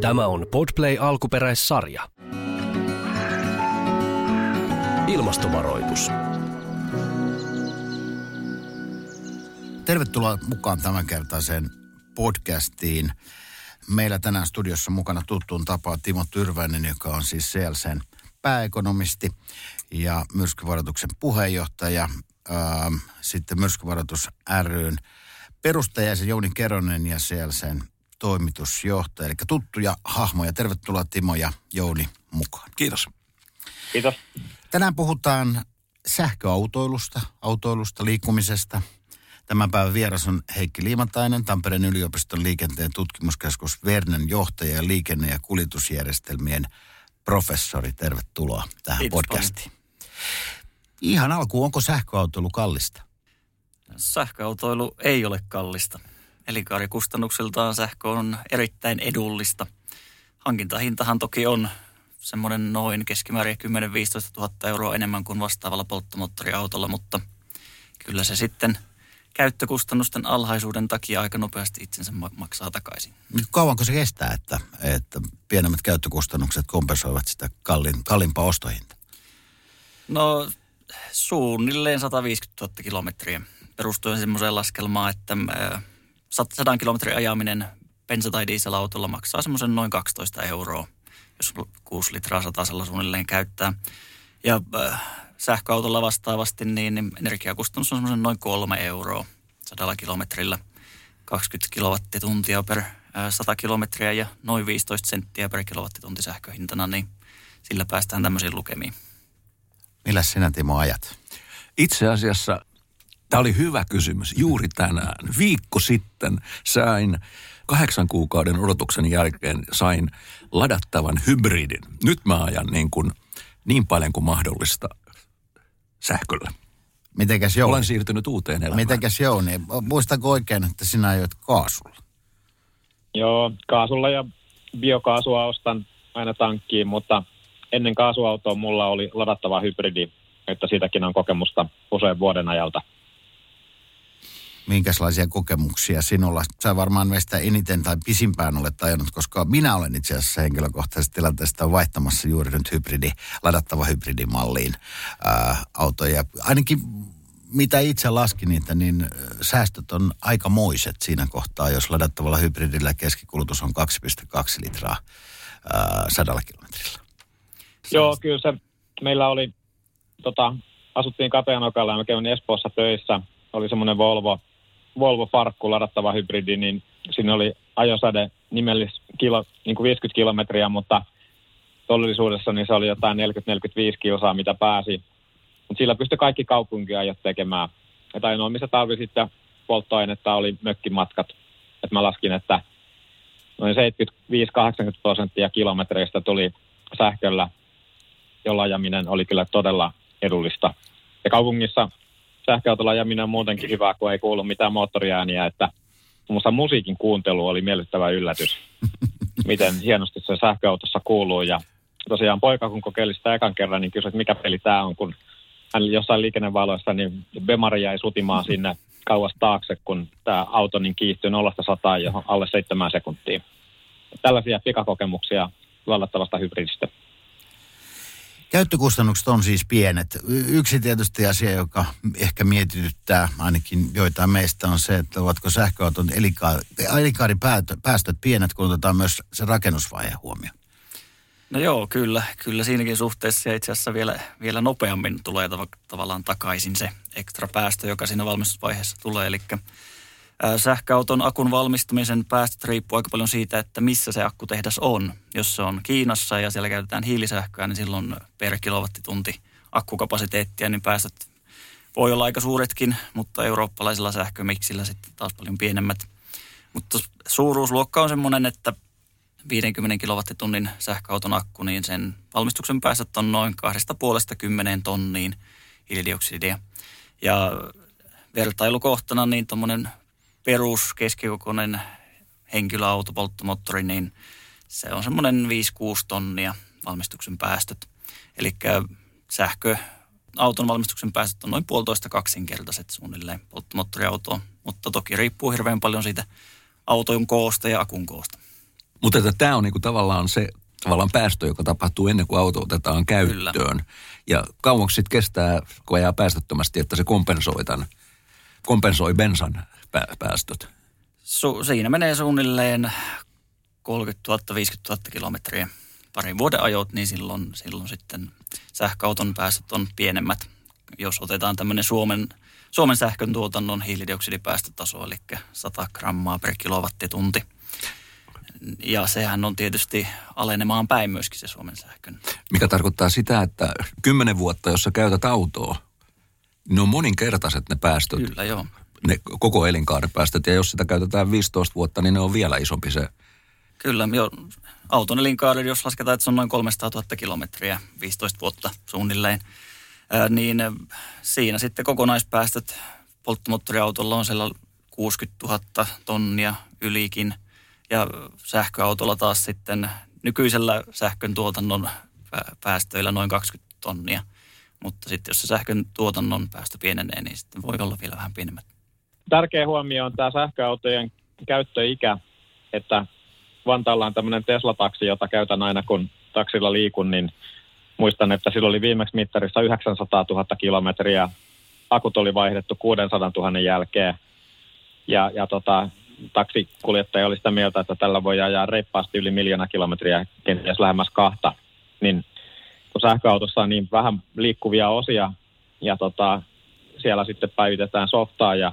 Tämä on Podplay alkuperäissarja. Ilmastovaroitus. Tervetuloa mukaan tämänkertaiseen podcastiin. Meillä tänään studiossa mukana tuttuun tapaa Timo Tyrväinen, joka on siis CLCn pääekonomisti ja myrskyvaroituksen puheenjohtaja. Ähm, sitten myrskyvaroitus ryn perustajaisen Jouni Keronen ja CLCn toimitusjohtaja. Eli tuttuja hahmoja. Tervetuloa Timo ja Jouni mukaan. Kiitos. Kiitos. Tänään puhutaan sähköautoilusta, autoilusta, liikkumisesta. Tämän päivän vieras on Heikki Liimatainen, Tampereen yliopiston liikenteen tutkimuskeskus Vernen johtaja ja liikenne- ja kuljetusjärjestelmien professori. Tervetuloa tähän Kiitos podcastiin. Ihan alkuun, onko sähköautoilu kallista? Sähköautoilu ei ole kallista. Elinkaarikustannuksiltaan sähkö on erittäin edullista. Hankintahintahan toki on semmoinen noin keskimäärin 10-15 000 euroa enemmän kuin vastaavalla polttomoottoriautolla, mutta kyllä se sitten käyttökustannusten alhaisuuden takia aika nopeasti itsensä ma- maksaa takaisin. Kauanko se kestää, että, että pienemmät käyttökustannukset kompensoivat sitä kallin, kalliimpaa ostohinta? No suunnilleen 150 000 kilometriä perustuen semmoiseen laskelmaan, että ää, 100 kilometrin ajaminen bensa- tai dieselautolla maksaa semmoisen noin 12 euroa, jos 6 litraa satasella suunnilleen käyttää. Ja äh, sähköautolla vastaavasti niin, energiakustannus on semmoisen noin 3 euroa 100 kilometrillä. 20 kilowattituntia per ää, 100 kilometriä ja noin 15 senttiä per kilowattitunti sähköhintana, niin sillä päästään tämmöisiin lukemiin. Millä sinä Timo ajat? Itse asiassa tämä oli hyvä kysymys. Juuri tänään, viikko sitten, sain kahdeksan kuukauden odotuksen jälkeen sain ladattavan hybridin. Nyt mä ajan niin, kuin, niin paljon kuin mahdollista sähköllä. Mitenkäs Jouni? Olen siirtynyt uuteen elämään. Mitenkäs Jouni? Muistanko oikein, että sinä ajoit kaasulla? Joo, kaasulla ja biokaasua ostan aina tankkiin, mutta ennen kaasuautoa mulla oli ladattava hybridi, että siitäkin on kokemusta usein vuoden ajalta. Minkälaisia kokemuksia sinulla? Sä varmaan meistä eniten tai pisimpään olet ajanut, koska minä olen itse asiassa henkilökohtaisesta tilanteesta vaihtamassa juuri nyt hybridi, ladattava hybridimalliin ää, autoja. Ainakin mitä itse laskin niitä, niin äh, säästöt on aikamoiset siinä kohtaa, jos ladattavalla hybridillä keskikulutus on 2,2 litraa ää, sadalla kilometrillä. Joo, kyllä se meillä oli, tota, asuttiin Kateanokalla ja mä kävin Espoossa töissä. Oli semmoinen Volvo, Volvo Farkku ladattava hybridi, niin siinä oli ajosäde nimellis kilo, niin kuin 50 kilometriä, mutta todellisuudessa niin se oli jotain 40-45 kilsaa, mitä pääsi. Mutta sillä pystyi kaikki kaupunkiajot tekemään. Ja ainoa, missä tarvitsi sitten polttoainetta, oli mökkimatkat. Et mä laskin, että noin 75-80 prosenttia kilometreistä tuli sähköllä, jolla ajaminen oli kyllä todella edullista. Ja kaupungissa sähköautolla ajaminen on muutenkin hyvä, kun ei kuulu mitään moottoriääniä, että musta musiikin kuuntelu oli miellyttävä yllätys, miten hienosti se sähköautossa kuuluu. Ja tosiaan poika, kun kokeili sitä ekan kerran, niin kysyi, että mikä peli tämä on, kun hän jossain liikennevaloissa, niin Bemari jäi sutimaan sinne kauas taakse, kun tämä auto niin kiihtyi 0-100 johon alle 7 sekuntia. Tällaisia pikakokemuksia ladattavasta hybridistä. Käyttökustannukset on siis pienet. Yksi tietysti asia, joka ehkä mietityttää ainakin joitain meistä on se, että ovatko sähköauton elinkaaripäästöt pienet, kun otetaan myös se rakennusvaihe huomioon. No joo, kyllä. Kyllä siinäkin suhteessa ja itse asiassa vielä, vielä nopeammin tulee tav- tavallaan takaisin se ekstra päästö, joka siinä valmistusvaiheessa tulee. Eli sähköauton akun valmistumisen päästöt riippuu aika paljon siitä, että missä se akkutehdas on. Jos se on Kiinassa ja siellä käytetään hiilisähköä, niin silloin per kilowattitunti akkukapasiteettia, niin päästöt voi olla aika suuretkin, mutta eurooppalaisilla sähkömiksillä sitten taas paljon pienemmät. Mutta suuruusluokka on semmoinen, että 50 kilowattitunnin sähköauton akku, niin sen valmistuksen päästöt on noin 2,5-10 tonniin hiilidioksidia. Ja vertailukohtana niin tuommoinen perus keskikokoinen henkilöauto, polttomoottori, niin se on semmoinen 5-6 tonnia valmistuksen päästöt. Eli sähköauton valmistuksen päästöt on noin puolitoista kaksinkertaiset suunnilleen polttomoottoriautoon, mutta toki riippuu hirveän paljon siitä auton koosta ja akun koosta. Mutta että tämä on niinku tavallaan se tavallaan päästö, joka tapahtuu ennen kuin auto otetaan käyttöön. Kyllä. Ja kauanko sitten kestää, kun ajaa päästöttömästi, että se kompensoi, tämän, kompensoi bensan päästöt? Su- siinä menee suunnilleen 30 000, 50 000 kilometriä parin vuoden ajot, niin silloin, silloin sitten sähköauton päästöt on pienemmät. Jos otetaan tämmöinen Suomen, Suomen sähkön tuotannon hiilidioksidipäästötaso, eli 100 grammaa per kilowattitunti. Ja sehän on tietysti alenemaan päin myöskin se Suomen sähkön. Mikä tarkoittaa sitä, että kymmenen vuotta, jos sä käytät autoa, ne on moninkertaiset ne päästöt. Kyllä, joo. Ne koko elinkaaripäästöt. Ja jos sitä käytetään 15 vuotta, niin ne on vielä isompi se Kyllä, jo, auton elinkaari, jos lasketaan, että se on noin 300 000 kilometriä, 15 vuotta suunnilleen, ää, niin siinä sitten kokonaispäästöt polttomoottoriautolla on siellä 60 000 tonnia ylikin, ja sähköautolla taas sitten nykyisellä sähkön tuotannon päästöillä noin 20 tonnia. Mutta sitten jos se sähkön tuotannon päästö pienenee, niin sitten voi olla vielä vähän pienemmät. Tärkeä huomio on tämä sähköautojen käyttöikä, että Vantaalla on tämmöinen Tesla-taksi, jota käytän aina kun taksilla liikun, niin muistan, että silloin oli viimeksi mittarissa 900 000 kilometriä. Akut oli vaihdettu 600 000 jälkeen. Ja, ja tota, taksikuljettaja oli sitä mieltä, että tällä voi ajaa reippaasti yli miljoona kilometriä, kenties lähemmäs kahta. Niin kun sähköautossa on niin vähän liikkuvia osia ja tota, siellä sitten päivitetään softaa ja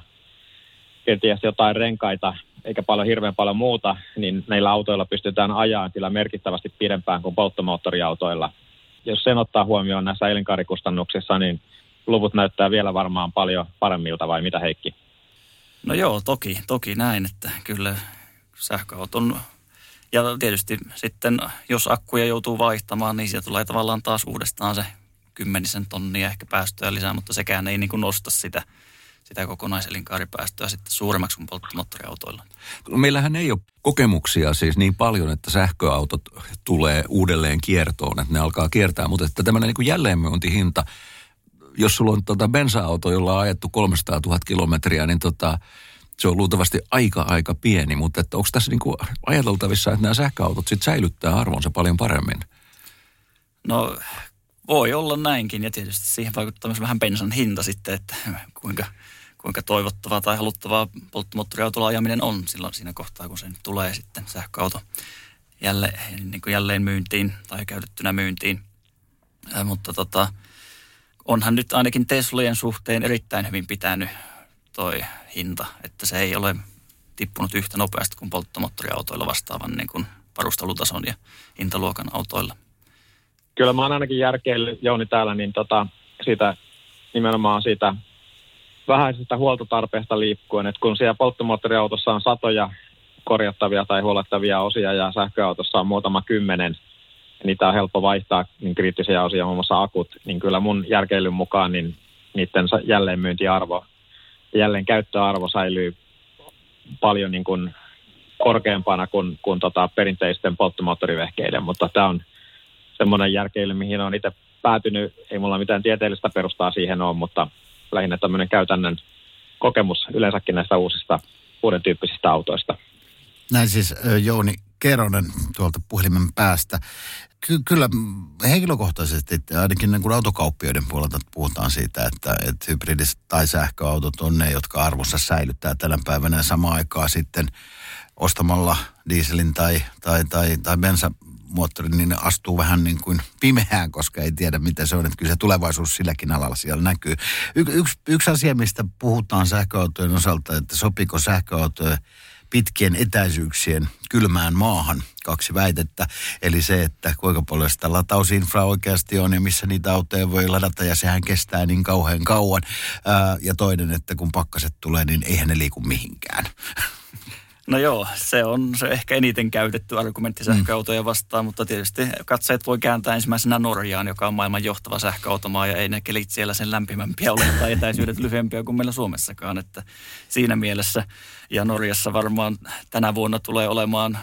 kenties jotain renkaita, eikä paljon hirveän paljon muuta, niin näillä autoilla pystytään ajaa kyllä merkittävästi pidempään kuin polttomoottoriautoilla. Jos sen ottaa huomioon näissä elinkaarikustannuksissa, niin luvut näyttää vielä varmaan paljon paremmilta, vai mitä Heikki? No joo, toki, toki näin, että kyllä sähköauton ja tietysti sitten, jos akkuja joutuu vaihtamaan, niin sieltä tulee tavallaan taas uudestaan se kymmenisen tonnia ehkä päästöjä lisää, mutta sekään ei niin kuin nosta sitä sitä kokonaiselinkaaripäästöä sitten suuremmaksi kuin polttomoottoriautoilla. Meillähän ei ole kokemuksia siis niin paljon, että sähköautot tulee uudelleen kiertoon, että ne alkaa kiertää, mutta että tämmöinen niin jälleenmyyntihinta, jos sulla on tota bensa-auto, jolla on ajettu 300 000 kilometriä, niin tota, se on luultavasti aika aika pieni, mutta että onko tässä niin kuin ajateltavissa, että nämä sähköautot sitten säilyttää arvonsa paljon paremmin? No voi olla näinkin ja tietysti siihen vaikuttaa myös vähän bensan hinta sitten, että kuinka kuinka toivottavaa tai haluttavaa polttomoottoriautolla ajaminen on silloin siinä kohtaa, kun se nyt tulee sitten sähköauto jälleen, niin kuin jälleen myyntiin tai käytettynä myyntiin. Ja, mutta tota, onhan nyt ainakin Teslien suhteen erittäin hyvin pitänyt toi hinta, että se ei ole tippunut yhtä nopeasti kuin polttomoottoriautoilla vastaavan niin kuin varustelutason ja hintaluokan autoilla. Kyllä mä oon ainakin järkeillyt Jouni täällä, niin tota, siitä, nimenomaan siitä vähäisestä huoltotarpeesta liikkuen, että kun siellä polttomoottoriautossa on satoja korjattavia tai huolettavia osia ja sähköautossa on muutama kymmenen, niitä on helppo vaihtaa, niin kriittisiä osia, muun muassa akut, niin kyllä mun järkeilyn mukaan niin niiden jälleenmyyntiarvo jälleen käyttöarvo säilyy paljon niin kuin korkeampana kuin, kuin tota perinteisten polttomoottorivehkeiden, mutta tämä on semmoinen järkeily, mihin on itse päätynyt. Ei mulla mitään tieteellistä perustaa siihen ole, mutta lähinnä tämmöinen käytännön kokemus yleensäkin näistä uusista, uuden tyyppisistä autoista. Näin siis Jouni Keronen tuolta puhelimen päästä. Ky- kyllä henkilökohtaisesti, ainakin niin kuin autokauppioiden puolelta puhutaan siitä, että, että hybridiset tai sähköautot on ne, jotka arvossa säilyttää tänä päivänä samaan aikaan sitten ostamalla dieselin tai, tai, tai, tai bensa moottori, niin astuu vähän niin kuin pimeään, koska ei tiedä, mitä se on. Että kyllä se tulevaisuus silläkin alalla siellä näkyy. Y- yksi, yksi asia, mistä puhutaan sähköautojen osalta, että sopiko sähköautoja pitkien etäisyyksien kylmään maahan. Kaksi väitettä. Eli se, että kuinka paljon sitä latausinfra oikeasti on ja missä niitä autoja voi ladata ja sehän kestää niin kauhean kauan. Ää, ja toinen, että kun pakkaset tulee, niin eihän ne liiku mihinkään. No joo, se on se ehkä eniten käytetty argumentti mm. sähköautoja vastaan, mutta tietysti katseet voi kääntää ensimmäisenä Norjaan, joka on maailman johtava sähköautomaa ja ei ne kelit siellä sen lämpimämpiä ole tai etäisyydet lyhyempiä kuin meillä Suomessakaan, että siinä mielessä. Ja Norjassa varmaan tänä vuonna tulee olemaan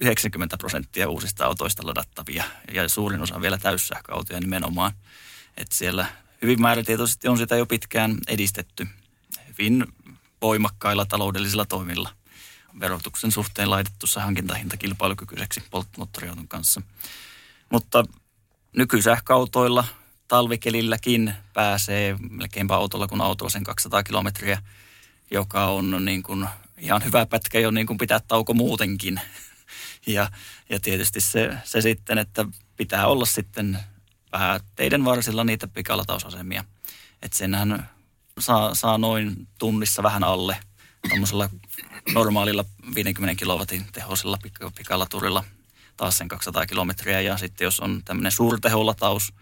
90 prosenttia uusista autoista ladattavia ja suurin osa vielä täyssähköautoja nimenomaan. Että siellä hyvin määrätietoisesti on sitä jo pitkään edistetty hyvin voimakkailla taloudellisilla toimilla – verotuksen suhteen laitettu se hankintahinta kilpailukykyiseksi polttomoottoriauton kanssa. Mutta nykysähköautoilla talvikelilläkin pääsee melkeinpä autolla kun autolla sen 200 kilometriä, joka on niin kuin ihan hyvä pätkä jo niin kuin pitää tauko muutenkin. Ja, ja tietysti se, se sitten, että pitää olla sitten teidän varsilla niitä pikalatausasemia. Että senhän saa, saa noin tunnissa vähän alle tuommoisella normaalilla 50 kilowatin tehoisella pikalaturilla taas sen 200 kilometriä. Ja sitten jos on tämmöinen suurteholataus,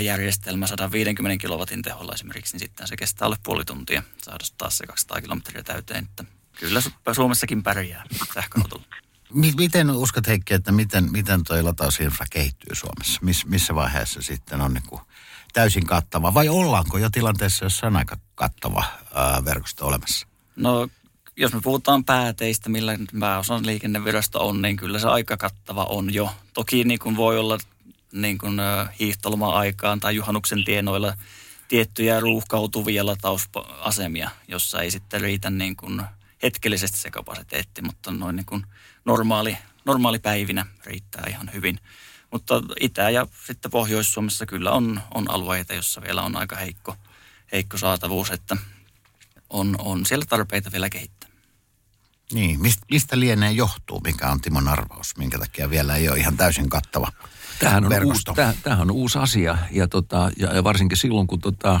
järjestelmä 150 kilowatin teholla esimerkiksi, niin sitten se kestää alle puoli tuntia saada taas se 200 kilometriä täyteen. Että kyllä Suomessakin pärjää sähköautolla. Miten uskot Heikki, että miten, miten tuo latausinfra kehittyy Suomessa? Miss, missä vaiheessa sitten on niin kuin täysin kattava? Vai ollaanko jo tilanteessa, jossa on aika kattava ää, verkosto olemassa? No jos me puhutaan pääteistä, millä pääosan liikennevirasto on, niin kyllä se aika kattava on jo. Toki niin kuin voi olla niin kuin, hiihtoloma-aikaan tai juhannuksen tienoilla tiettyjä ruuhkautuvia latausasemia, jossa ei sitten riitä niin kuin hetkellisesti se kapasiteetti, mutta noin niin kuin normaali, normaali päivinä riittää ihan hyvin. Mutta Itä- ja sitten Pohjois-Suomessa kyllä on, on alueita, jossa vielä on aika heikko, heikko saatavuus, että on, on siellä tarpeita vielä kehittää. Niin, mistä, mistä lienee johtuu, mikä on Timon arvaus, minkä takia vielä ei ole ihan täysin kattava Tämähän on, uusi, täh, tämähän on uusi asia ja, tota, ja, ja varsinkin silloin, kun tota,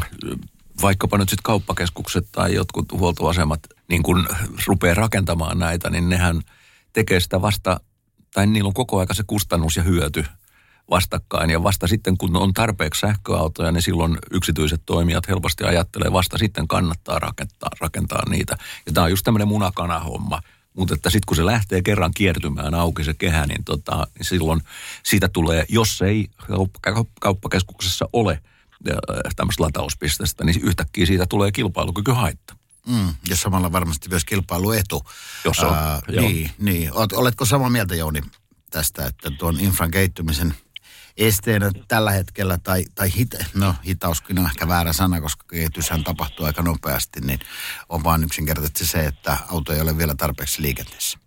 vaikkapa nyt sitten kauppakeskukset tai jotkut huoltoasemat niin kun rupeaa rakentamaan näitä, niin nehän tekee sitä vasta, tai niillä on koko aika se kustannus ja hyöty vastakkain. Ja vasta sitten, kun on tarpeeksi sähköautoja, niin silloin yksityiset toimijat helposti ajattelee, vasta sitten kannattaa rakentaa, rakentaa niitä. Ja tämä on just tämmöinen munakana-homma. Mutta että sitten kun se lähtee kerran kiertymään auki se kehä, niin, tota, niin silloin siitä tulee, jos ei kauppakeskuksessa ole tämmöistä latauspistestä, niin yhtäkkiä siitä tulee kilpailukykyhaitta. Mm, ja samalla varmasti myös kilpailuetu. Jos on, Ää, niin, niin. Oletko samaa mieltä Jouni tästä, että tuon infran kehittymisen esteenä tällä hetkellä, tai, tai hit, no hitauskin on ehkä väärä sana, koska kehityshän tapahtuu aika nopeasti, niin on vaan yksinkertaisesti se, että auto ei ole vielä tarpeeksi liikenteessä.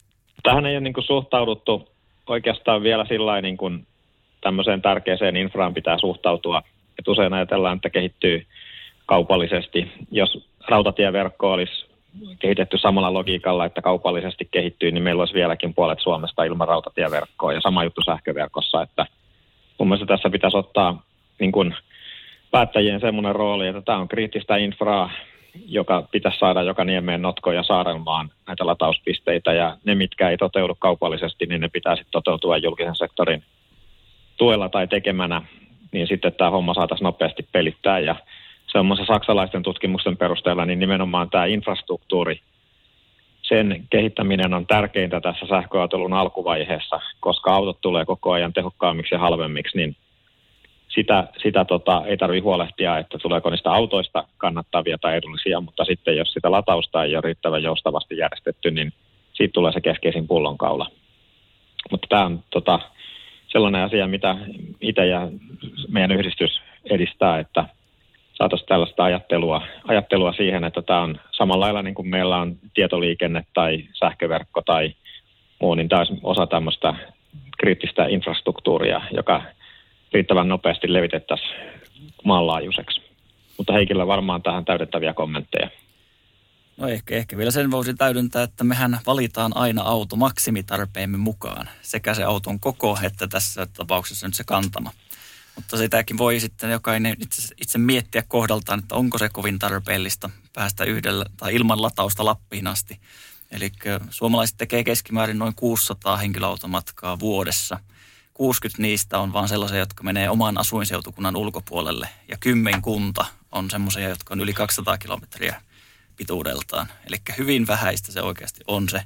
Tähän ei ole niin kuin suhtauduttu oikeastaan vielä sillä niin kuin tämmöiseen tärkeäseen infraan pitää suhtautua. Et usein ajatellaan, että kehittyy kaupallisesti. Jos rautatieverkko olisi kehitetty samalla logiikalla, että kaupallisesti kehittyy, niin meillä olisi vieläkin puolet Suomesta ilman rautatieverkkoa. Ja sama juttu sähköverkossa, että mun mielestä tässä pitäisi ottaa niin kuin päättäjien semmoinen rooli, että tämä on kriittistä infraa, joka pitäisi saada joka niemeen notkoon ja saarelmaan näitä latauspisteitä. Ja ne, mitkä ei toteudu kaupallisesti, niin ne pitäisi toteutua julkisen sektorin tuella tai tekemänä, niin sitten tämä homma saataisiin nopeasti pelittää. Ja se on saksalaisten tutkimusten perusteella, niin nimenomaan tämä infrastruktuuri, sen kehittäminen on tärkeintä tässä sähköautoilun alkuvaiheessa, koska autot tulee koko ajan tehokkaammiksi ja halvemmiksi, niin sitä, sitä tota, ei tarvitse huolehtia, että tuleeko niistä autoista kannattavia tai edullisia, mutta sitten jos sitä latausta ei ole riittävän joustavasti järjestetty, niin siitä tulee se keskeisin pullonkaula. Mutta tämä on tota, sellainen asia, mitä itse ja meidän yhdistys edistää, että – saataisiin tällaista ajattelua, ajattelua siihen, että tämä on samalla lailla niin kuin meillä on tietoliikenne tai sähköverkko tai muu, niin tämä olisi osa tämmöistä kriittistä infrastruktuuria, joka riittävän nopeasti levitettäisiin maanlaajuiseksi. Mutta Heikillä varmaan tähän täydettäviä kommentteja. No ehkä, ehkä vielä sen voisi täydentää, että mehän valitaan aina auto maksimitarpeemme mukaan. Sekä se auton koko, että tässä tapauksessa nyt se kantama. Mutta sitäkin voi sitten jokainen itse, itse miettiä kohdaltaan, että onko se kovin tarpeellista päästä yhdellä tai ilman latausta Lappiin asti. Eli suomalaiset tekee keskimäärin noin 600 henkilöautomatkaa vuodessa. 60 niistä on vaan sellaisia, jotka menee oman asuinseutukunnan ulkopuolelle. Ja kymmenkunta on semmoisia, jotka on yli 200 kilometriä pituudeltaan. Eli hyvin vähäistä se oikeasti on se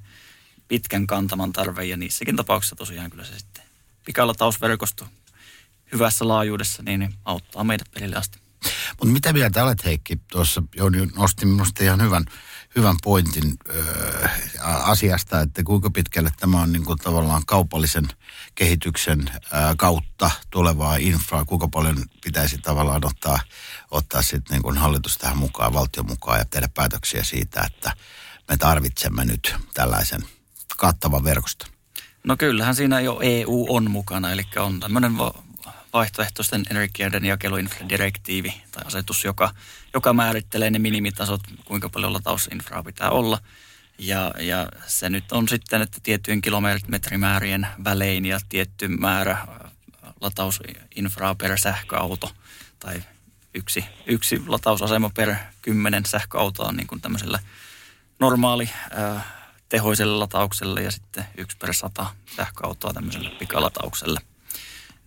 pitkän kantaman tarve. Ja niissäkin tapauksissa tosiaan kyllä se sitten pikalatausverkosto hyvässä laajuudessa, niin, niin auttaa meidät pelille asti. Mutta mitä mieltä olet Heikki? Tuossa Jouni nosti minusta ihan hyvän, hyvän pointin ö, asiasta, että kuinka pitkälle tämä on niin kuin tavallaan kaupallisen kehityksen ö, kautta tulevaa infraa, kuinka paljon pitäisi tavallaan ottaa, ottaa sitten niin kuin hallitus tähän mukaan, valtio mukaan ja tehdä päätöksiä siitä, että me tarvitsemme nyt tällaisen kattava verkosto? No kyllähän siinä jo EU on mukana, eli on tämmöinen vaihtoehtoisten energioiden jakeluinfradirektiivi tai asetus, joka, joka määrittelee ne minimitasot, kuinka paljon latausinfraa pitää olla. Ja, ja se nyt on sitten, että tiettyjen kilometrimäärien välein ja tietty määrä latausinfraa per sähköauto tai yksi, yksi latausasema per kymmenen sähköautoa niin kuin tämmöisellä normaali äh, tehoiselle lataukselle ja sitten yksi per sata sähköautoa tämmöiselle pikalataukselle.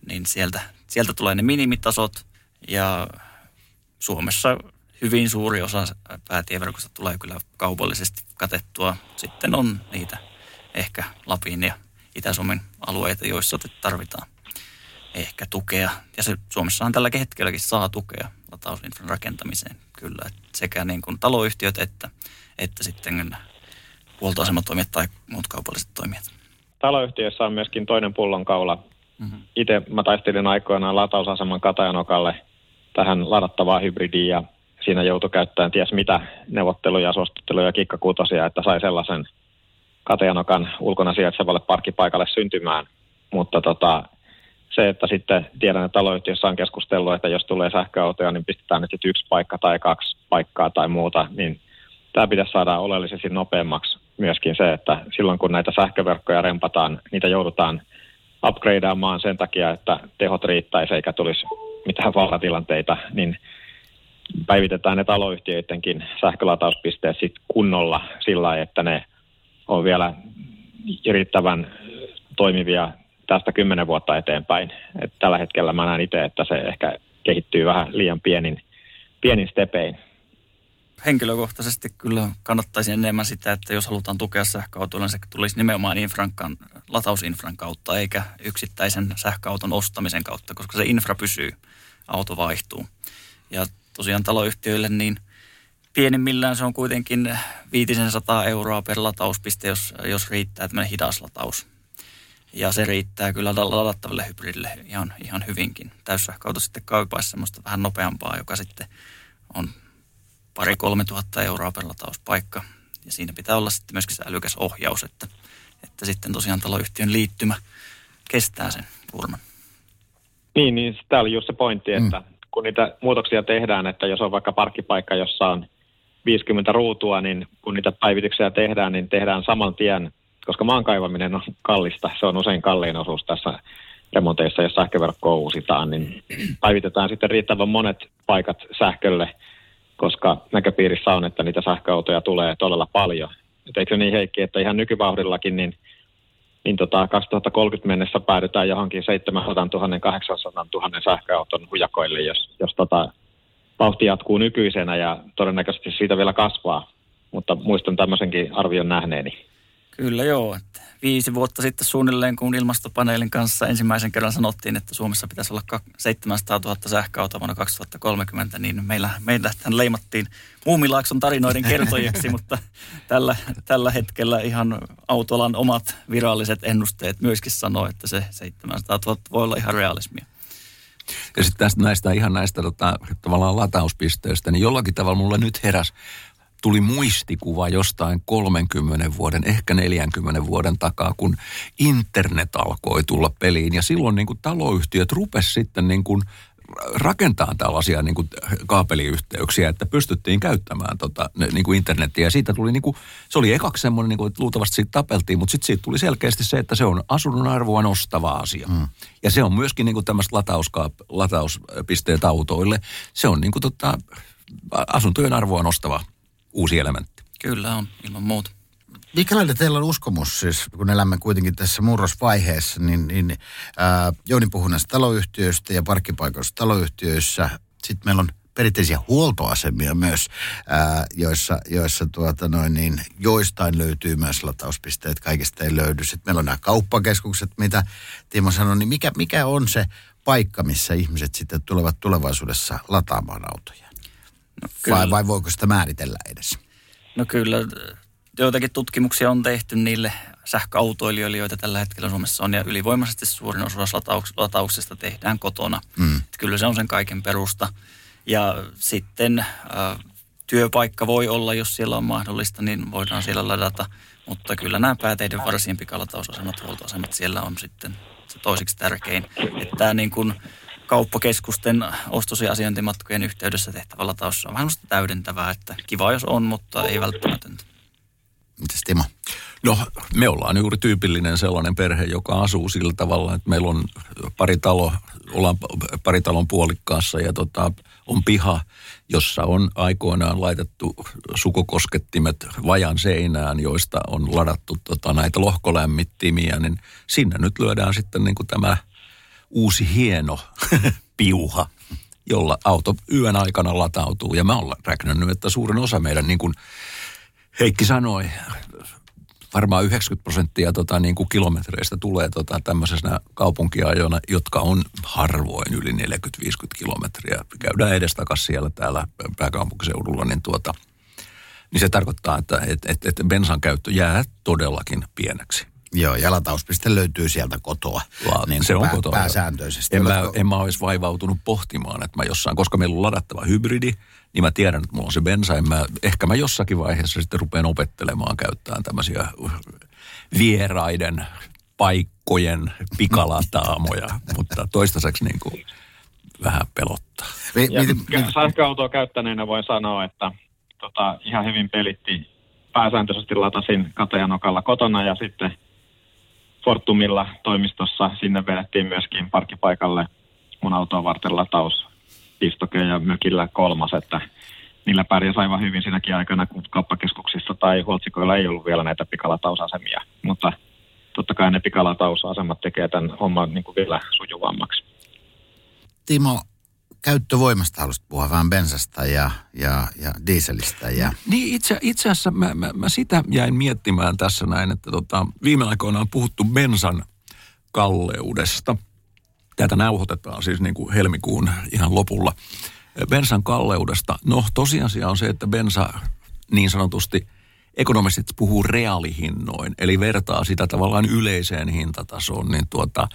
Niin sieltä, sieltä tulee ne minimitasot ja Suomessa hyvin suuri osa päätieverkosta tulee kyllä kaupallisesti katettua. Sitten on niitä ehkä Lapin ja Itä-Suomen alueita, joissa tarvitaan ehkä tukea. Ja se Suomessahan tällä hetkelläkin saa tukea latausinfran rakentamiseen kyllä. Sekä niin kuin taloyhtiöt että, että sitten huoltoasematoimijat tai muut kaupalliset toimijat. Taloyhtiössä on myöskin toinen pullonkaula. Mm-hmm. Itse mä taistelin aikoinaan latausaseman Katajanokalle tähän ladattavaan hybridiin ja siinä joutui käyttämään ties mitä neuvotteluja, suostutteluja ja kikkakuutosia, että sai sellaisen Katajanokan ulkona sijaitsevalle parkkipaikalle syntymään. Mutta tota, se, että sitten tiedän, että taloyhtiössä on keskustellut, että jos tulee sähköautoja, niin pistetään nyt yksi paikka tai kaksi paikkaa tai muuta, niin tämä pitäisi saada oleellisesti nopeammaksi myöskin se, että silloin kun näitä sähköverkkoja rempataan, niitä joudutaan upgradeaamaan sen takia, että tehot riittäisi eikä tulisi mitään vaaratilanteita, niin päivitetään ne taloyhtiöidenkin sähkölatauspisteet sit kunnolla sillä että ne on vielä riittävän toimivia tästä kymmenen vuotta eteenpäin. Et tällä hetkellä mä näen itse, että se ehkä kehittyy vähän liian pienin, pienin stepein. Henkilökohtaisesti kyllä kannattaisi enemmän sitä, että jos halutaan tukea sähköautoilla, niin se tulisi nimenomaan infran, latausinfran kautta, eikä yksittäisen sähköauton ostamisen kautta, koska se infra pysyy, auto vaihtuu. Ja tosiaan taloyhtiöille niin pienimmillään se on kuitenkin 500 euroa per latauspiste, jos, jos riittää tämmöinen hidas lataus. Ja se riittää kyllä ladattaville hybridille ihan, ihan hyvinkin. Täyssähköauto sitten kaipaisi semmoista vähän nopeampaa, joka sitten on pari kolme tuhatta euroa per latauspaikka. Ja siinä pitää olla sitten myöskin se älykäs ohjaus, että, että sitten tosiaan taloyhtiön liittymä kestää sen purman. Niin, niin tämä oli just se pointti, että mm. kun niitä muutoksia tehdään, että jos on vaikka parkkipaikka, jossa on 50 ruutua, niin kun niitä päivityksiä tehdään, niin tehdään saman tien koska maan kaivaminen on kallista. Se on usein kalliin osuus tässä remonteissa, jos sähköverkkoa uusitaan, niin päivitetään sitten riittävän monet paikat sähkölle, koska näköpiirissä on, että niitä sähköautoja tulee todella paljon. Et eikö se niin Heikki, että ihan nykyvauhdillakin niin, niin tota 2030 mennessä päädytään johonkin 700 000, 800 000 sähköauton hujakoille, jos, jos tota, vauhti jatkuu nykyisenä ja todennäköisesti siitä vielä kasvaa. Mutta muistan tämmöisenkin arvion nähneeni. Kyllä joo. Että viisi vuotta sitten suunnilleen, kun ilmastopaneelin kanssa ensimmäisen kerran sanottiin, että Suomessa pitäisi olla 700 000 sähköautoa vuonna 2030, niin meillä, meillä tämän leimattiin Muumilaakson tarinoiden kertojiksi, mutta tällä, tällä hetkellä ihan autolan omat viralliset ennusteet myöskin sanoo, että se 700 000 voi olla ihan realismia. Ja sitten tästä näistä ihan näistä tota, tavallaan latauspisteistä, niin jollakin tavalla mulle nyt heräs tuli muistikuva jostain 30 vuoden, ehkä 40 vuoden takaa, kun internet alkoi tulla peliin. Ja silloin niin kuin taloyhtiöt rupes sitten niin kuin rakentaa tällaisia niin kuin kaapeliyhteyksiä, että pystyttiin käyttämään tota, niin kuin internetiä. Ja siitä tuli, niin kuin, se oli ekaksi semmoinen, niin kuin, että luultavasti siitä tapeltiin, mutta sitten siitä tuli selkeästi se, että se on asunnon arvoa nostava asia. Mm. Ja se on myöskin niin kuin tämmöiset latauskaap- latauspisteet autoille. Se on niin kuin, tota, asuntojen arvoa nostava uusi elementti. Kyllä on, ilman muuta. Mikälainen teillä on uskomus, siis kun elämme kuitenkin tässä murrosvaiheessa, niin, niin ää, Jouni puhui näistä taloyhtiöistä ja parkkipaikoista taloyhtiöissä. Sitten meillä on perinteisiä huoltoasemia myös, ää, joissa, joissa tuota noin, niin joistain löytyy myös latauspisteet, kaikista ei löydy. Sitten meillä on nämä kauppakeskukset, mitä Timo sanoi, niin mikä, mikä on se paikka, missä ihmiset sitten tulevat tulevaisuudessa lataamaan autoja? No, vai, vai voiko sitä määritellä edes? No kyllä, joitakin tutkimuksia on tehty niille sähköautoilijoille, joita tällä hetkellä Suomessa on, ja ylivoimaisesti suurin osa latauks- latauksesta tehdään kotona. Mm. Että kyllä se on sen kaiken perusta. Ja sitten äh, työpaikka voi olla, jos siellä on mahdollista, niin voidaan siellä ladata. Mutta kyllä nämä pääteiden varsien pikalatausasemat, huoltoasemat siellä on sitten se toiseksi tärkein. Että tämä niin kuin kauppakeskusten ostos- ja asiointimatkojen yhteydessä tehtävä lataus on vähän täydentävää, että kiva jos on, mutta ei välttämätöntä. Mitäs Timo? No me ollaan juuri tyypillinen sellainen perhe, joka asuu sillä tavalla, että meillä on pari talo, ollaan pari talon puolikkaassa ja tota, on piha, jossa on aikoinaan laitettu sukokoskettimet vajan seinään, joista on ladattu tota, näitä lohkolämmittimiä, niin sinne nyt lyödään sitten niin kuin tämä uusi hieno piuha, jolla auto yön aikana latautuu. Ja mä olen räknännyt, että suurin osa meidän, niin kuin Heikki sanoi, varmaan 90 prosenttia tota, niin kuin kilometreistä tulee tota, tämmöisenä kaupunkiajona, jotka on harvoin yli 40-50 kilometriä. Käydään edestakaisin siellä täällä pääkaupunkiseudulla, niin, tuota, niin se tarkoittaa, että et, et, et bensan käyttö jää todellakin pieneksi. Joo, ja latauspiste löytyy sieltä kotoa. La, niin se on pää, kotoa. Pääsääntöisesti. En mä, en mä olisi vaivautunut pohtimaan, että mä jossain, koska meillä on ladattava hybridi, niin mä tiedän, että mulla on se bensa. En mä, ehkä mä jossakin vaiheessa sitten rupean opettelemaan käyttämään tämmöisiä vieraiden paikkojen pikalataamoja, mutta toistaiseksi niin kuin vähän pelottaa. Sähköautoa käyttäneenä voin sanoa, että tota, ihan hyvin pelitti. Pääsääntöisesti latasin katajanokalla kotona ja sitten Fortumilla toimistossa sinne vedettiin myöskin parkkipaikalle mun autoa varten lataus pistoke ja mökillä kolmas, että niillä pärjäsi aivan hyvin siinäkin aikana, kun kauppakeskuksissa tai huoltsikoilla ei ollut vielä näitä pikalatausasemia. Mutta totta kai ne pikalatausasemat tekee tämän homman niin kuin vielä sujuvammaksi. Timo, käyttövoimasta haluaisit puhua vähän bensasta ja, ja, ja dieselistä. Ja... Niin itse, itse asiassa mä, mä, mä, sitä jäin miettimään tässä näin, että tota, viime aikoina on puhuttu bensan kalleudesta. Tätä nauhoitetaan siis niin kuin helmikuun ihan lopulla. Bensan kalleudesta. No tosiasia on se, että bensa niin sanotusti ekonomistit puhuu reaalihinnoin, eli vertaa sitä tavallaan yleiseen hintatasoon, niin tuota,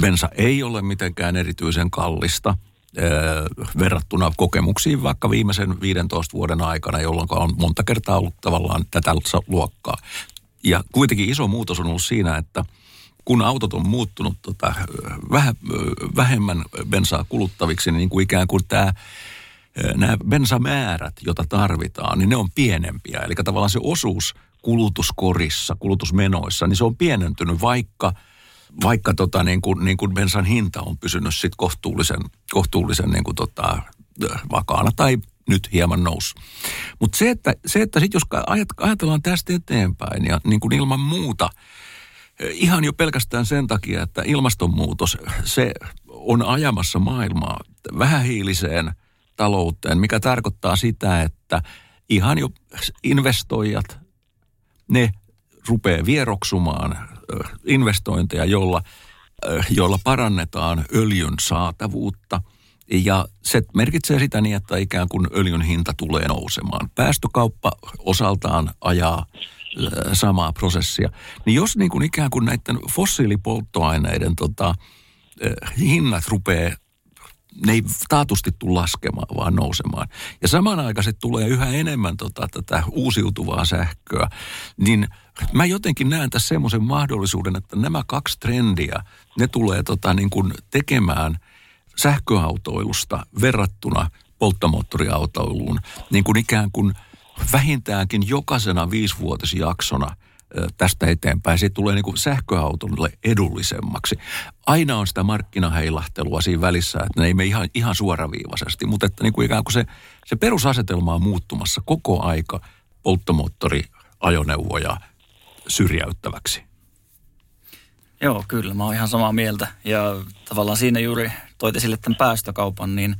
bensa ei ole mitenkään erityisen kallista – verrattuna kokemuksiin vaikka viimeisen 15 vuoden aikana, jolloin on monta kertaa ollut tavallaan tätä luokkaa. Ja kuitenkin iso muutos on ollut siinä, että kun autot on muuttunut tota, väh, vähemmän bensaa kuluttaviksi, niin, niin kuin ikään kuin tämä nämä bensamäärät, joita tarvitaan, niin ne on pienempiä. Eli tavallaan se osuus kulutuskorissa, kulutusmenoissa, niin se on pienentynyt, vaikka – vaikka tota, niin kuin, niin kuin bensan hinta on pysynyt sit kohtuullisen, kohtuullisen niin kuin tota, vakaana tai nyt hieman nousu. Mutta se, että, se, että sit jos ajatellaan tästä eteenpäin ja niin kuin ilman muuta, ihan jo pelkästään sen takia, että ilmastonmuutos, se on ajamassa maailmaa vähähiiliseen talouteen, mikä tarkoittaa sitä, että ihan jo investoijat, ne rupeaa vieroksumaan investointeja, joilla, joilla parannetaan öljyn saatavuutta. Ja se merkitsee sitä niin, että ikään kuin öljyn hinta tulee nousemaan. Päästökauppa osaltaan ajaa samaa prosessia. Niin jos niin kuin ikään kuin näiden fossiilipolttoaineiden tota, hinnat rupeaa ne ei taatusti tule laskemaan, vaan nousemaan. Ja samanaikaisesti tulee yhä enemmän tota, tätä uusiutuvaa sähköä, niin mä jotenkin näen tässä semmoisen mahdollisuuden, että nämä kaksi trendiä, ne tulee tota, niin kuin tekemään sähköautoilusta verrattuna polttomoottoriautoiluun, niin kuin ikään kuin vähintäänkin jokaisena viisivuotisjaksona – tästä eteenpäin. Se tulee niin sähköautolle edullisemmaksi. Aina on sitä markkinaheilahtelua siinä välissä, että ne ei mene ihan, ihan suoraviivaisesti, mutta että niin kuin ikään kuin se, se perusasetelma on muuttumassa koko aika polttomoottoriajoneuvoja syrjäyttäväksi. Joo, kyllä. Mä oon ihan samaa mieltä. Ja tavallaan siinä juuri toit esille tämän päästökaupan, niin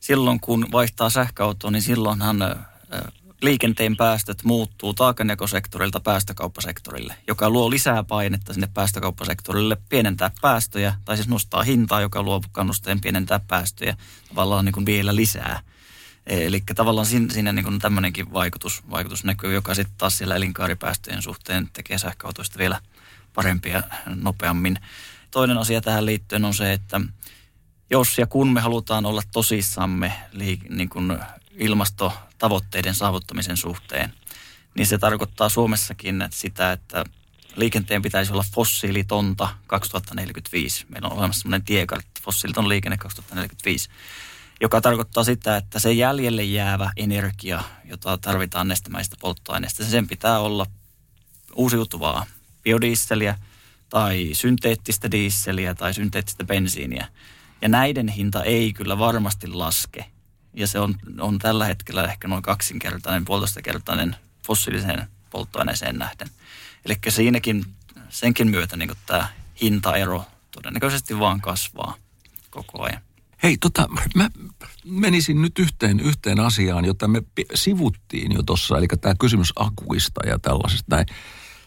silloin kun vaihtaa sähköautoa, niin silloinhan liikenteen päästöt muuttuu taakanjakosektorilta päästökauppasektorille, joka luo lisää painetta sinne päästökauppasektorille pienentää päästöjä, tai siis nostaa hintaa, joka luo kannusteen pienentää päästöjä tavallaan niin kuin vielä lisää. Eli tavallaan siinä, siinä niin tämmöinenkin vaikutus, vaikutus näkyy, joka sitten taas siellä elinkaaripäästöjen suhteen tekee sähköautoista vielä parempia nopeammin. Toinen asia tähän liittyen on se, että jos ja kun me halutaan olla tosissamme niin kuin ilmastotavoitteiden saavuttamisen suhteen, niin se tarkoittaa Suomessakin sitä, että liikenteen pitäisi olla fossiilitonta 2045. Meillä on olemassa sellainen tiekartta, fossiiliton liikenne 2045, joka tarkoittaa sitä, että se jäljelle jäävä energia, jota tarvitaan nestemäistä polttoaineista, sen pitää olla uusiutuvaa biodiisseliä tai synteettistä diisseliä tai synteettistä bensiiniä. Ja näiden hinta ei kyllä varmasti laske. Ja se on, on tällä hetkellä ehkä noin kaksinkertainen, puolitoista kertainen fossiiliseen polttoaineeseen nähden. Eli siinäkin, senkin myötä niin tämä hintaero todennäköisesti vaan kasvaa koko ajan. Hei, tota, mä menisin nyt yhteen, yhteen asiaan, jota me sivuttiin jo tuossa, eli tämä kysymys akuista ja tällaisesta näin.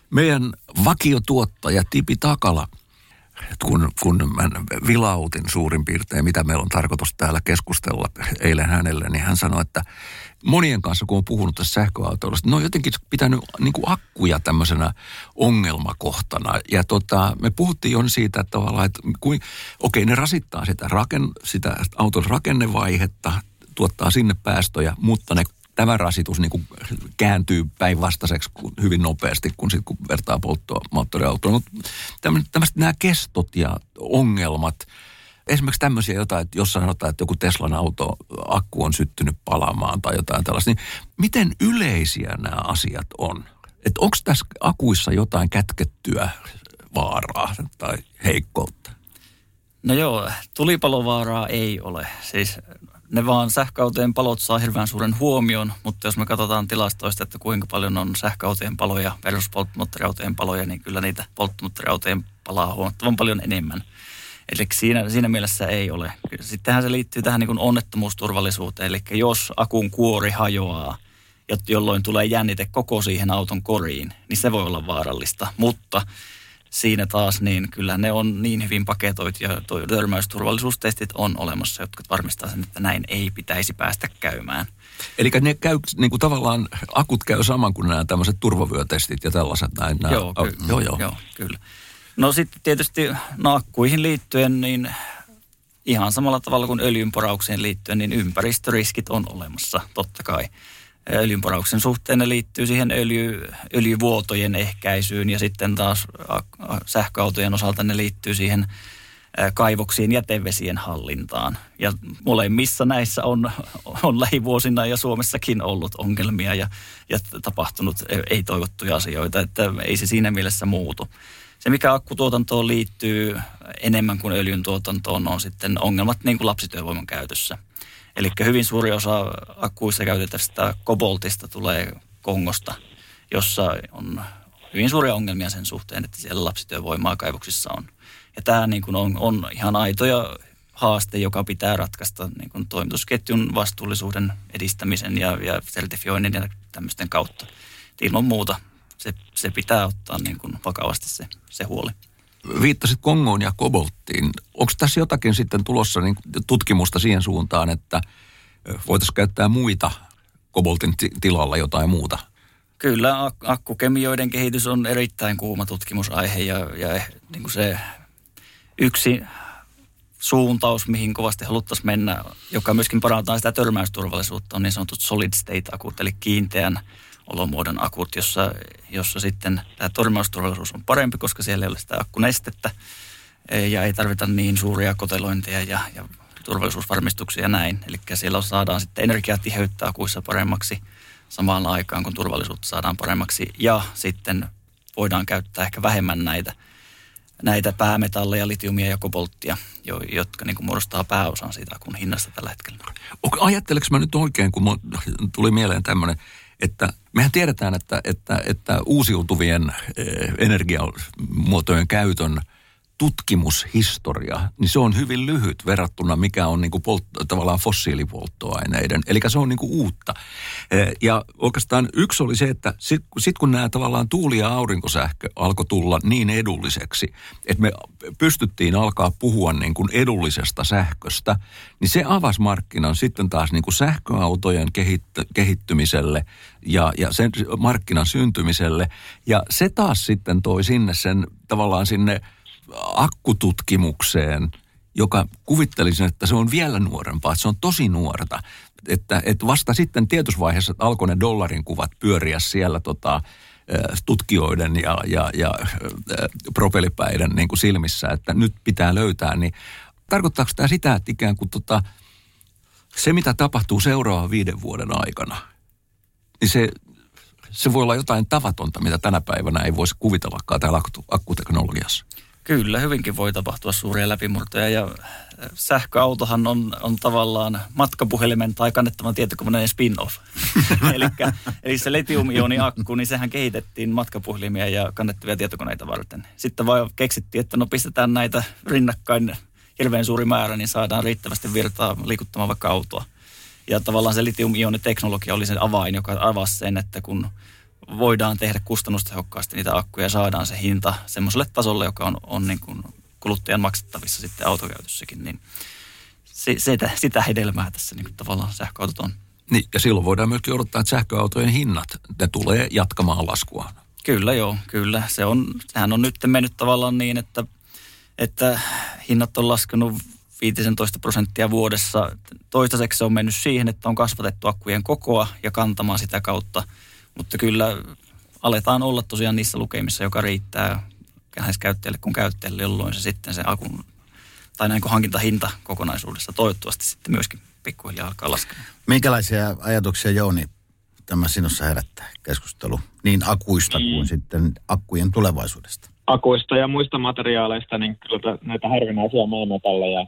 Meidän vakiotuottaja Tipi Takala – kun, kun mä vilautin suurin piirtein, mitä meillä on tarkoitus täällä keskustella eilen hänelle, niin hän sanoi, että monien kanssa, kun on puhunut tästä sähköautoilusta, ne on jotenkin pitänyt niin kuin akkuja tämmöisenä ongelmakohtana. Ja tota, me puhuttiin jo siitä, että tavallaan, että kuin, okei, ne rasittaa sitä, raken, sitä auton rakennevaihetta, tuottaa sinne päästöjä, mutta ne tämä rasitus niin kuin kääntyy päinvastaiseksi hyvin nopeasti, kun, sit, kun vertaa polttomoottoriautoon. Mutta tämmöiset nämä kestot ja ongelmat, esimerkiksi tämmöisiä jotain, että jos sanotaan, että joku Teslan auto, akku on syttynyt palamaan tai jotain tällaista, niin miten yleisiä nämä asiat on? Että onko tässä akuissa jotain kätkettyä vaaraa tai heikkoutta? No joo, tulipalovaaraa ei ole. Siis ne vaan sähköautojen palot saa hirveän suuren huomion, mutta jos me katsotaan tilastoista, että kuinka paljon on sähköautojen paloja versus polttomoottoriautojen paloja, niin kyllä niitä polttomoottoriautojen palaa huomattavan paljon enemmän. Eli siinä, siinä mielessä ei ole. Sittenhän se liittyy tähän niin onnettomuusturvallisuuteen, eli jos akun kuori hajoaa, jolloin tulee jännite koko siihen auton koriin, niin se voi olla vaarallista. Mutta siinä taas niin kyllä ne on niin hyvin paketoit ja törmäysturvallisuustestit on olemassa, jotka varmistaa sen, että näin ei pitäisi päästä käymään. Eli ne käy niin kuin tavallaan, akut käy saman kuin nämä tämmöiset turvavyötestit ja tällaiset näin. Nämä, joo, ky- joo, joo. joo, kyllä. No sitten tietysti no, akkuihin liittyen, niin ihan samalla tavalla kuin öljynporaukseen liittyen, niin ympäristöriskit on olemassa, totta kai öljynporauksen suhteen ne liittyy siihen öljy, öljyvuotojen ehkäisyyn ja sitten taas sähköautojen osalta ne liittyy siihen kaivoksien jätevesien hallintaan. Ja molemmissa näissä on, on lähivuosina ja Suomessakin ollut ongelmia ja, ja tapahtunut ei-toivottuja asioita, että ei se siinä mielessä muutu. Se, mikä akkutuotantoon liittyy enemmän kuin öljyn tuotantoon, on sitten ongelmat niin kuin lapsityövoiman käytössä – Eli hyvin suuri osa akkuissa käytettävästä koboltista tulee Kongosta, jossa on hyvin suuria ongelmia sen suhteen, että siellä lapsityövoimaa kaivoksissa on. Ja tämä niin kuin on, on ihan aito ja haaste, joka pitää ratkaista niin kuin toimitusketjun vastuullisuuden edistämisen ja, ja sertifioinnin ja tämmöisten kautta. ilman muuta se, se pitää ottaa niin kuin vakavasti se, se huoli viittasit Kongoon ja kobolttiin. Onko tässä jotakin sitten tulossa niin tutkimusta siihen suuntaan, että voitaisiin käyttää muita koboltin tilalla jotain muuta? Kyllä, ak- akkukemioiden kehitys on erittäin kuuma tutkimusaihe ja, ja eh, niin kuin se yksi suuntaus, mihin kovasti haluttaisiin mennä, joka myöskin parantaa sitä törmäysturvallisuutta, on niin sanotut solid state-akut, eli kiinteän olomuodon akut, jossa, jossa sitten tämä tormausturvallisuus on parempi, koska siellä ei ole sitä akkunestettä e, ja ei tarvita niin suuria kotelointeja ja, ja turvallisuusvarmistuksia ja näin. Eli siellä saadaan sitten energiatiheyttä akuissa paremmaksi samaan aikaan, kun turvallisuutta saadaan paremmaksi. Ja sitten voidaan käyttää ehkä vähemmän näitä, näitä päämetalleja, litiumia ja kobolttia, jo, jotka niin kuin muodostaa pääosan siitä akun hinnasta tällä hetkellä. Ajatteleks mä nyt oikein, kun tuli mieleen tämmöinen, että mehän tiedetään, että, että, että uusiutuvien eh, energiamuotojen käytön tutkimushistoria, niin se on hyvin lyhyt verrattuna mikä on niin kuin polt, tavallaan fossiilipolttoaineiden. Eli se on niin kuin uutta. Eh, ja oikeastaan yksi oli se, että sitten sit kun nämä tavallaan tuuli- ja aurinkosähkö alkoi tulla niin edulliseksi, että me pystyttiin alkaa puhua niin kuin edullisesta sähköstä, niin se avasi markkinan sitten taas niin kuin sähköautojen kehittymiselle ja, ja sen markkinan syntymiselle. Ja se taas sitten toi sinne sen tavallaan sinne akkututkimukseen, joka kuvittelisin, että se on vielä nuorempaa, että se on tosi nuorta. että, että vasta sitten tietysvaiheessa alkoi ne dollarin kuvat pyöriä siellä tota, tutkijoiden ja, ja, ja propelipäiden niin kuin silmissä, että nyt pitää löytää, niin tarkoittaako tämä sitä, että ikään kuin tota, se, mitä tapahtuu seuraavan viiden vuoden aikana, niin se, se voi olla jotain tavatonta, mitä tänä päivänä ei voisi kuvitellakaan täällä akkuteknologiassa. Kyllä, hyvinkin voi tapahtua suuria läpimurtoja ja äh, sähköautohan on, on tavallaan matkapuhelimen tai kannettavan tietokoneen spin-off. Elikkä, eli se litium-ioni-akku, niin sehän kehitettiin matkapuhelimia ja kannettavia tietokoneita varten. Sitten vaan keksittiin, että no pistetään näitä rinnakkain hirveän suuri määrä, niin saadaan riittävästi virtaa liikuttamaan vaikka autoa. Ja tavallaan se litium-ioni-teknologia oli se avain, joka avasi sen, että kun voidaan tehdä kustannustehokkaasti niitä akkuja ja saadaan se hinta semmoiselle tasolle, joka on, on niin kuin kuluttajan maksettavissa sitten autokäytössäkin, niin se, sitä, sitä hedelmää tässä niin kuin tavallaan sähköautot on. Niin, ja silloin voidaan myöskin odottaa, että sähköautojen hinnat, ne tulee jatkamaan laskua. Kyllä joo, kyllä. Se on, sehän on nyt mennyt tavallaan niin, että, että hinnat on laskenut 15 prosenttia vuodessa. Toistaiseksi se on mennyt siihen, että on kasvatettu akkujen kokoa ja kantamaan sitä kautta – mutta kyllä aletaan olla tosiaan niissä lukemissa, joka riittää lähes käyttäjälle kuin käyttäjälle, jolloin se sitten se akun tai näin kuin hankintahinta kokonaisuudessa toivottavasti sitten myöskin pikkuhiljaa alkaa laskemaan. Minkälaisia ajatuksia Jouni tämä sinussa herättää keskustelu niin akuista niin. kuin sitten akkujen tulevaisuudesta? Akuista ja muista materiaaleista, niin kyllä näitä harvinaisia maailmanpalleja,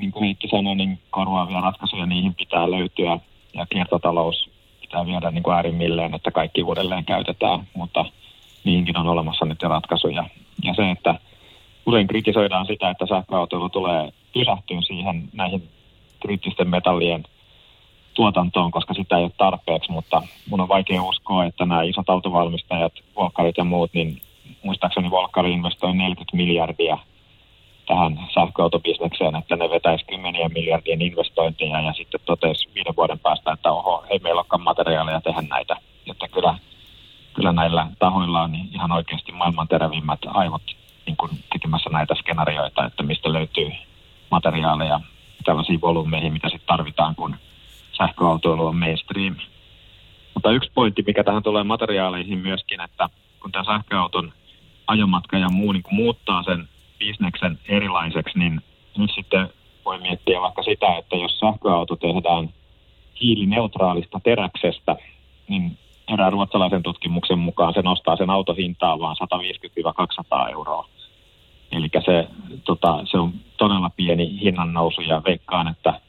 niin kuin Heikki sanoi, niin korvaavia ratkaisuja niihin pitää löytyä ja kiertotalous pitää viedä niin kuin äärimmilleen, että kaikki uudelleen käytetään, mutta niihinkin on olemassa nyt ratkaisuja. Ja se, että usein kritisoidaan sitä, että sähköautoilu tulee pysähtyä siihen näihin kriittisten metallien tuotantoon, koska sitä ei ole tarpeeksi, mutta mun on vaikea uskoa, että nämä isot autovalmistajat, Volkkarit ja muut, niin muistaakseni Volkkari investoi 40 miljardia tähän sähköautobisnekseen, että ne vetäisi kymmenien miljardien investointeja ja sitten totesi viiden vuoden päästä, että oho, ei meillä olekaan materiaalia tehdä näitä. Että kyllä, kyllä näillä tahoilla on ihan oikeasti maailman terävimmät aivot niin kuin tekemässä näitä skenaarioita, että mistä löytyy materiaaleja tällaisiin volyymeihin, mitä sitten tarvitaan, kun sähköautoilu on mainstream. Mutta yksi pointti, mikä tähän tulee materiaaleihin myöskin, että kun tämä sähköauton ajomatka ja muu niin muuttaa sen bisneksen erilaiseksi, niin nyt sitten voi miettiä vaikka sitä, että jos sähköauto tehdään hiilineutraalista teräksestä, niin erään ruotsalaisen tutkimuksen mukaan se nostaa sen autohintaa vaan 150-200 euroa. Eli se, tota, se on todella pieni hinnan nousu ja veikkaan, että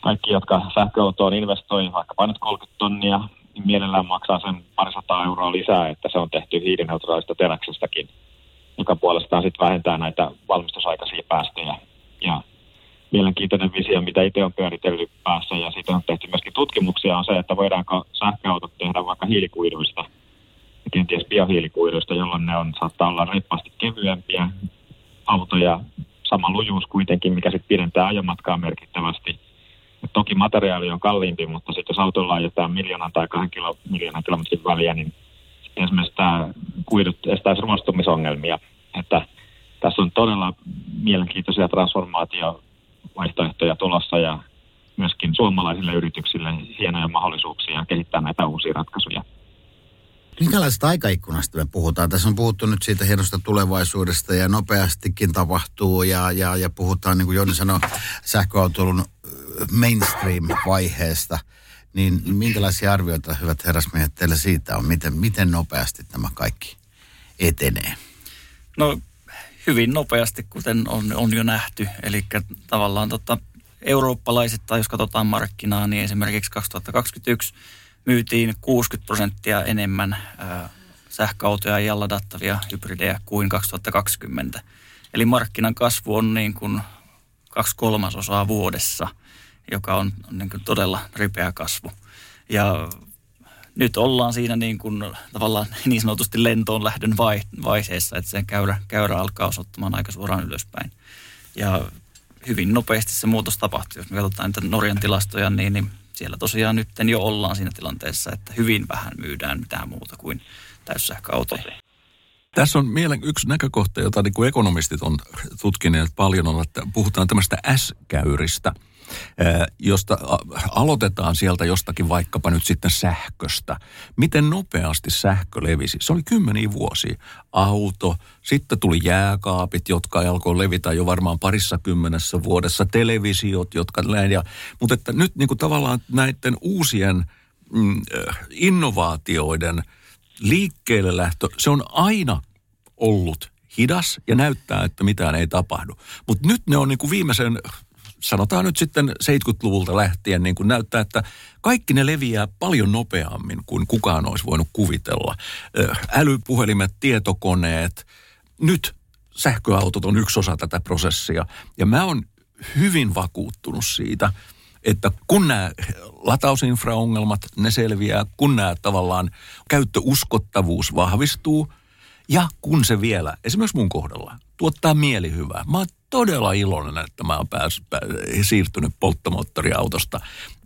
kaikki, jotka sähköautoon investoi vaikka nyt 30 tonnia, niin mielellään maksaa sen parisataa euroa lisää, että se on tehty hiilineutraalista teräksestäkin joka puolestaan sitten vähentää näitä valmistusaikaisia päästöjä. Ja mielenkiintoinen visio, mitä itse on pyöritellyt päässä ja siitä on tehty myöskin tutkimuksia, on se, että voidaanko sähköautot tehdä vaikka hiilikuiduista ja kenties biohiilikuiduista, jolloin ne on, saattaa olla reippaasti kevyempiä autoja, sama lujuus kuitenkin, mikä sitten pidentää ajomatkaa merkittävästi. Et toki materiaali on kalliimpi, mutta sitten jos autolla ajetaan miljoonan tai kahden kilo, miljoonan kilometrin väliä, niin esimerkiksi tämä kuidut estäisi ruostumisongelmia. Että tässä on todella mielenkiintoisia transformaatiovaihtoehtoja tulossa ja myöskin suomalaisille yrityksille hienoja mahdollisuuksia kehittää näitä uusia ratkaisuja. Minkälaisesta aikaikkunasta me puhutaan? Tässä on puhuttu nyt siitä hienosta tulevaisuudesta ja nopeastikin tapahtuu ja, ja, ja puhutaan, niin kuin Joni sanoi, sähköautoilun mainstream-vaiheesta – niin minkälaisia arvioita, hyvät herrasmiehet, teillä siitä on? Miten, miten nopeasti tämä kaikki etenee? No hyvin nopeasti, kuten on, on jo nähty. Eli tavallaan tota, eurooppalaiset, tai jos katsotaan markkinaa, niin esimerkiksi 2021 myytiin 60 prosenttia enemmän ää, sähköautoja ja ladattavia hybridejä kuin 2020. Eli markkinan kasvu on niin kuin kaksi kolmasosaa vuodessa – joka on, niin kuin todella ripeä kasvu. Ja nyt ollaan siinä niin kuin, tavallaan niin sanotusti lentoon lähdön vai, vaiheessa, että se käyrä, käyrä alkaa osoittamaan aika suoraan ylöspäin. Ja hyvin nopeasti se muutos tapahtuu. Jos me katsotaan niitä Norjan tilastoja, niin, niin siellä tosiaan nyt jo ollaan siinä tilanteessa, että hyvin vähän myydään mitään muuta kuin täyssähköautoja. Tässä on mielen yksi näkökohta, jota niin kuin ekonomistit on tutkineet paljon, on, että puhutaan tämmöistä S-käyristä – josta aloitetaan sieltä jostakin vaikkapa nyt sitten sähköstä. Miten nopeasti sähkö levisi? Se oli kymmeniä vuosia. Auto, sitten tuli jääkaapit, jotka alkoi levitä jo varmaan parissa kymmenessä vuodessa, televisiot, jotka näin. Ja, mutta että nyt niin kuin tavallaan näiden uusien mm, innovaatioiden liikkeelle lähtö, se on aina ollut hidas ja näyttää, että mitään ei tapahdu. Mutta nyt ne on niin kuin viimeisen, sanotaan nyt sitten 70-luvulta lähtien, niin kuin näyttää, että kaikki ne leviää paljon nopeammin kuin kukaan olisi voinut kuvitella. Älypuhelimet, tietokoneet, nyt sähköautot on yksi osa tätä prosessia. Ja mä oon hyvin vakuuttunut siitä, että kun nämä latausinfraongelmat, ne selviää, kun nämä tavallaan käyttöuskottavuus vahvistuu – ja kun se vielä, esimerkiksi mun kohdalla, tuottaa mielihyvää. Mä oon todella iloinen, että mä oon pääs, pää, siirtynyt polttomoottoriautosta,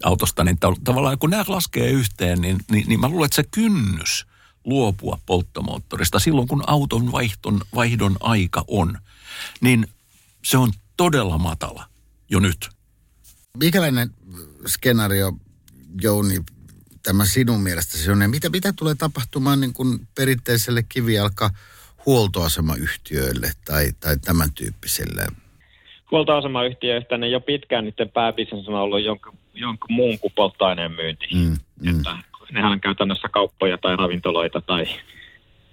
autosta, niin tavallaan kun nämä laskee yhteen, niin, niin, niin mä luulen, että se kynnys luopua polttomoottorista silloin, kun auton vaihdon, vaihdon aika on, niin se on todella matala jo nyt. Mikälainen skenaario, Jouni, tämä sinun mielestäsi on? Ja mitä, mitä tulee tapahtumaan niin kuin perinteiselle kivijalka huoltoasemayhtiöille tai, tai tämän tyyppiselle? Huoltoasemayhtiöistä ne jo pitkään niiden pääbisnes on ollut jonkun, jonkun muun kuin polttoaineen myynti. Mm, mm. Että nehän on käytännössä kauppoja tai ravintoloita tai,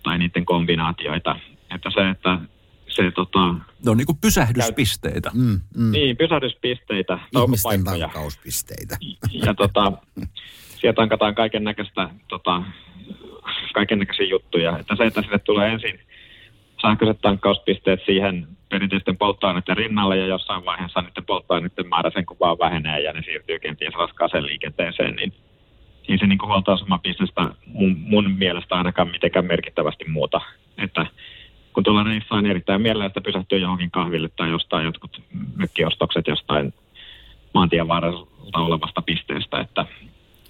tai niiden kombinaatioita. Että se, että se tota... Ne on niin kuin pysähdyspisteitä. Mm, mm. Niin, pysähdyspisteitä, Ihmisten tankauspisteitä. Ja tota, sieltä tankataan kaiken näköistä, tota, kaiken näköisiä juttuja. Että se, että sinne tulee ensin sähköiset tankkauspisteet siihen perinteisten polttoaineiden rinnalle ja jossain vaiheessa niiden polttoaineiden määrä sen kun vaan vähenee ja ne siirtyy kenties raskaaseen liikenteeseen, niin niin se niin huoltoasemabisnestä mun, mun mielestä ainakaan mitenkään merkittävästi muuta. Että kun tuolla reissa on erittäin mielellä, että pysähtyy johonkin kahville tai jostain jotkut mökkiostokset jostain maantien varrella olevasta pisteestä, että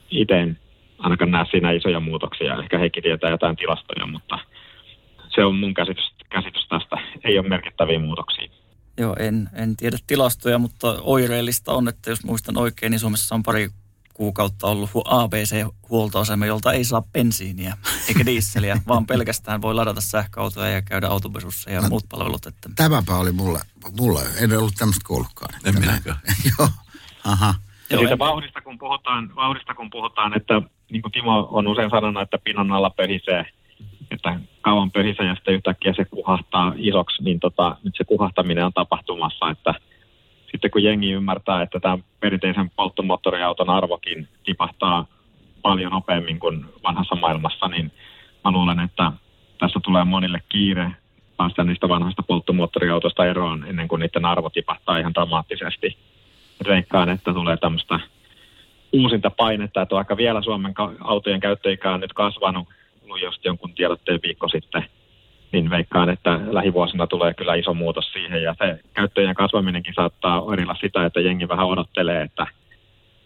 itse en ainakaan näe siinä isoja muutoksia. Ehkä Heikki tietää jotain tilastoja, mutta se on mun käsitys, käsitys tästä. Ei ole merkittäviä muutoksia. Joo, en, en tiedä tilastoja, mutta oireellista on, että jos muistan oikein, niin Suomessa on pari kuukautta ollut ABC-huoltoasema, jolta ei saa bensiiniä eikä diisseliä, vaan pelkästään voi ladata sähköautoja ja käydä autopesussa ja no, muut palvelut. Että... Tämäpä oli mulle, mulle, en ollut tämmöistä kuullutkaan. En minäkään. Joo, aha. Ja siitä vauhdista kun puhutaan, vauhdista kun puhutaan, että niin kuin Timo on usein sanonut, että pinnan alla pöhisee, että kauan pöhisee ja sitten yhtäkkiä se kuhahtaa isoksi, niin tota, nyt se kuhahtaminen on tapahtumassa, että sitten kun jengi ymmärtää, että tämä perinteisen polttomoottoriauton arvokin tipahtaa paljon nopeammin kuin vanhassa maailmassa, niin mä luulen, että tässä tulee monille kiire päästä niistä vanhoista polttomoottoriautoista eroon ennen kuin niiden arvo tipahtaa ihan dramaattisesti. Veikkaan, että tulee tämmöistä uusinta painetta, että vaikka vielä Suomen autojen käyttöikä on nyt kasvanut, just jonkun tiedotteen viikko sitten, niin veikkaan, että lähivuosina tulee kyllä iso muutos siihen. Ja se käyttöjen kasvaminenkin saattaa erillä sitä, että jengi vähän odottelee, että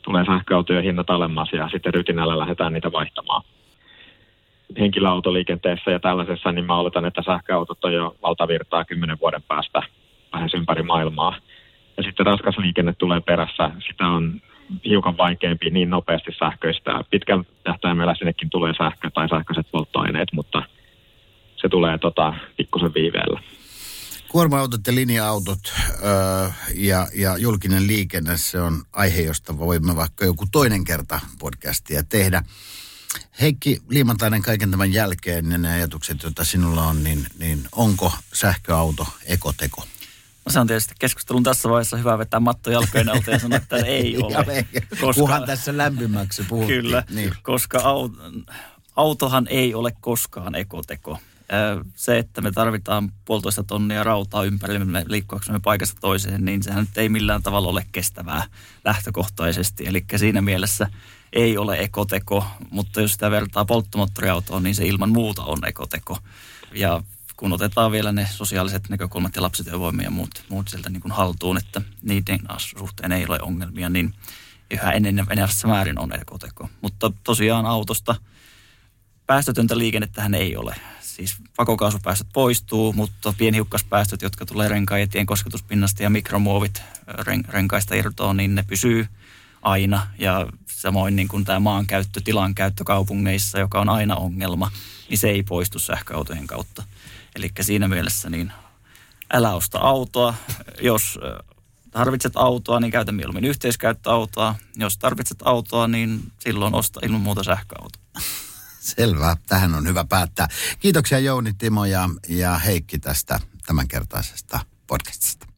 tulee sähköautojen hinnat alemmas ja sitten rytinällä lähdetään niitä vaihtamaan. Henkilöautoliikenteessä ja tällaisessa, niin mä oletan, että sähköautot on jo valtavirtaa kymmenen vuoden päästä lähes ympäri maailmaa. Ja sitten raskas liikenne tulee perässä. Sitä on hiukan vaikeampi niin nopeasti sähköistä. Pitkän tähtäimellä sinnekin tulee sähkö tai sähköiset polttoaineet, mutta se tulee tota, pikkusen viiveellä. Kuorma-autot ja linja-autot öö, ja, ja julkinen liikenne, se on aihe, josta voimme vaikka joku toinen kerta podcastia tehdä. Heikki Liimantainen kaiken tämän jälkeen, ne ajatukset, joita sinulla on, niin, niin onko sähköauto ekoteko? Se on tietysti keskustelun tässä vaiheessa hyvä vetää matto jalkojen alta ja sanoa, että ei ole. koska, Kuhan tässä lämpimäksi puhuttiin. Kyllä, niin. koska autohan ei ole koskaan ekoteko. Se, että me tarvitaan puolitoista tonnia rautaa ympärille liikkuaksemme paikasta toiseen, niin sehän nyt ei millään tavalla ole kestävää lähtökohtaisesti. Eli siinä mielessä ei ole ekoteko, mutta jos sitä vertaa polttomoottoriautoon, niin se ilman muuta on ekoteko. Ja kun otetaan vielä ne sosiaaliset näkökulmat ja lapsityövoimia ja muut, muut sieltä niin kuin haltuun, että niiden suhteen ei ole ongelmia, niin yhä ennen enenevässä määrin on ekoteko. Mutta tosiaan autosta päästötöntä liikennettähän ei ole. siis pakokaasupäästöt poistuu, mutta pienhiukkaspäästöt, jotka tulee renkaiden kosketuspinnasta ja mikromuovit ren, renkaista irtoon, niin ne pysyy aina. Ja samoin niin kuin tämä maankäyttö, tilankäyttö kaupungeissa, joka on aina ongelma, niin se ei poistu sähköautojen kautta. Eli siinä mielessä niin älä osta autoa. Jos tarvitset autoa, niin käytä mieluummin yhteiskäyttöautoa. Jos tarvitset autoa, niin silloin osta ilman muuta sähköauto. Selvä. Tähän on hyvä päättää. Kiitoksia Jouni, Timo ja, ja Heikki tästä tämänkertaisesta podcastista.